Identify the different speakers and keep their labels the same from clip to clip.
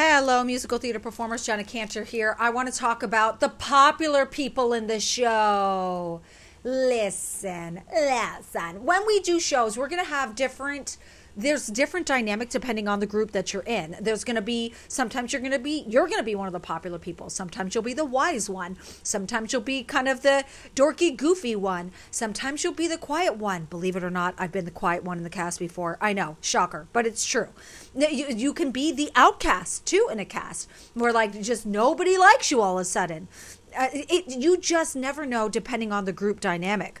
Speaker 1: Hello, musical theater performers. Jenna Cantor here. I want to talk about the popular people in the show. Listen, listen. When we do shows, we're going to have different there's different dynamic depending on the group that you're in. There's going to be sometimes you're going to be you're going to be one of the popular people. Sometimes you'll be the wise one. Sometimes you'll be kind of the dorky goofy one. Sometimes you'll be the quiet one. Believe it or not, I've been the quiet one in the cast before. I know, shocker, but it's true. You, you can be the outcast too in a cast where like just nobody likes you all of a sudden. Uh, it, you just never know depending on the group dynamic.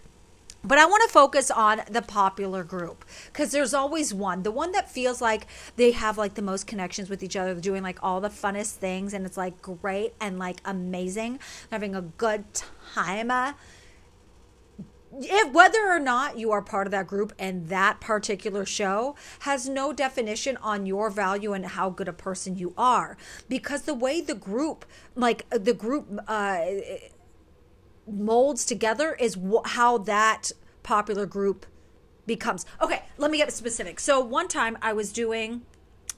Speaker 1: But I want to focus on the popular group because there's always one, the one that feels like they have like the most connections with each other, doing like all the funnest things, and it's like great and like amazing, having a good time. If, whether or not you are part of that group and that particular show has no definition on your value and how good a person you are because the way the group like the group uh molds together is wh- how that popular group becomes. Okay, let me get specific. So one time I was doing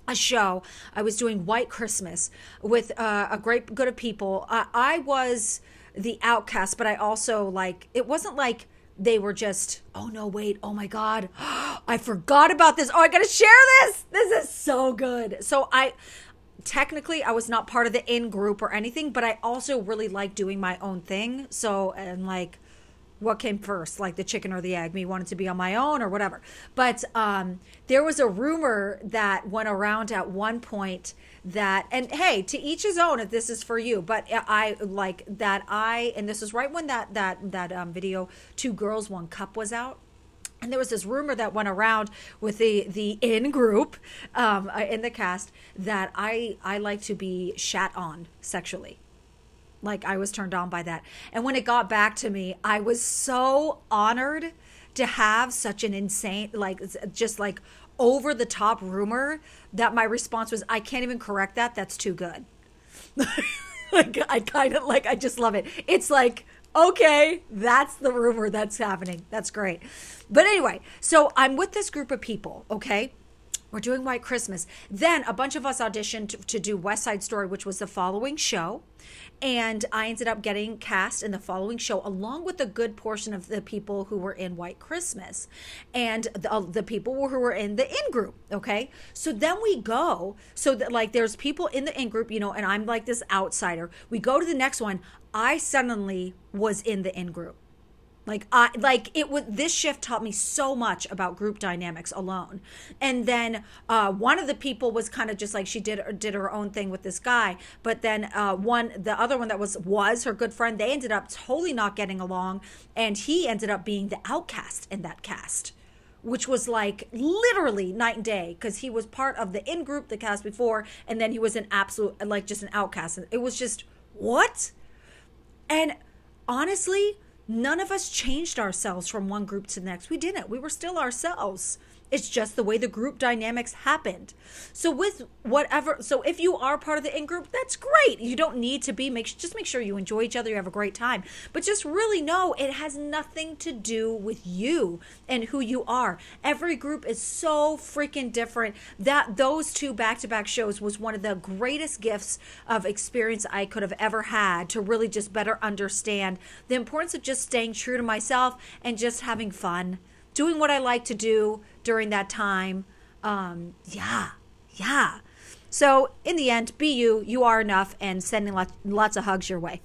Speaker 1: a show. I was doing White Christmas with uh, a great good of people. Uh, I was the outcast, but I also like it wasn't like they were just oh no wait oh my god i forgot about this oh i gotta share this this is so good so i technically I was not part of the in group or anything, but I also really like doing my own thing. So and like what came first, like the chicken or the egg? Me wanted to be on my own or whatever. But um, there was a rumor that went around at one point that, and hey, to each his own. If this is for you, but I like that. I and this is right when that that that um, video, two girls, one cup was out and there was this rumor that went around with the the in group um, uh, in the cast that I I like to be shat on sexually. Like I was turned on by that. And when it got back to me, I was so honored to have such an insane like just like over the top rumor that my response was I can't even correct that. That's too good. like I kind of like I just love it. It's like okay, that's the rumor that's happening. That's great. But anyway, so I'm with this group of people, okay? We're doing White Christmas. Then a bunch of us auditioned to, to, do West Side Story, which was the following show. And I ended up getting cast in the following show, along with a good portion of the people who were in White Christmas and the, uh, the people who were in the in group. Okay. So then we go, so that like there's people in the in group, you know, and I'm like this outsider. We go to the next one. I suddenly was in the in group. Like I like it was this shift taught me so much about group dynamics alone. And then uh, one of the people was kind of just like she did did her own thing with this guy, but then uh, one the other one that was was her good friend, they ended up totally not getting along and he ended up being the outcast in that cast which was like literally night and day because he was part of the in group the cast before and then he was an absolute like just an outcast it was just what and honestly, none of us changed ourselves from one group to the next. We didn't. We were still ourselves. It's just the way the group dynamics happened. So with whatever, so if you are part of the in group, that's great. You don't need to be. Make just make sure you enjoy each other. You have a great time. But just really know it has nothing to do with you and who you are. Every group is so freaking different. That those two back to back shows was one of the greatest gifts of experience I could have ever had to really just better understand the importance of just staying true to myself and just having fun doing what I like to do during that time. Um, yeah, yeah. So in the end, be you. You are enough, and sending lots, lots of hugs your way.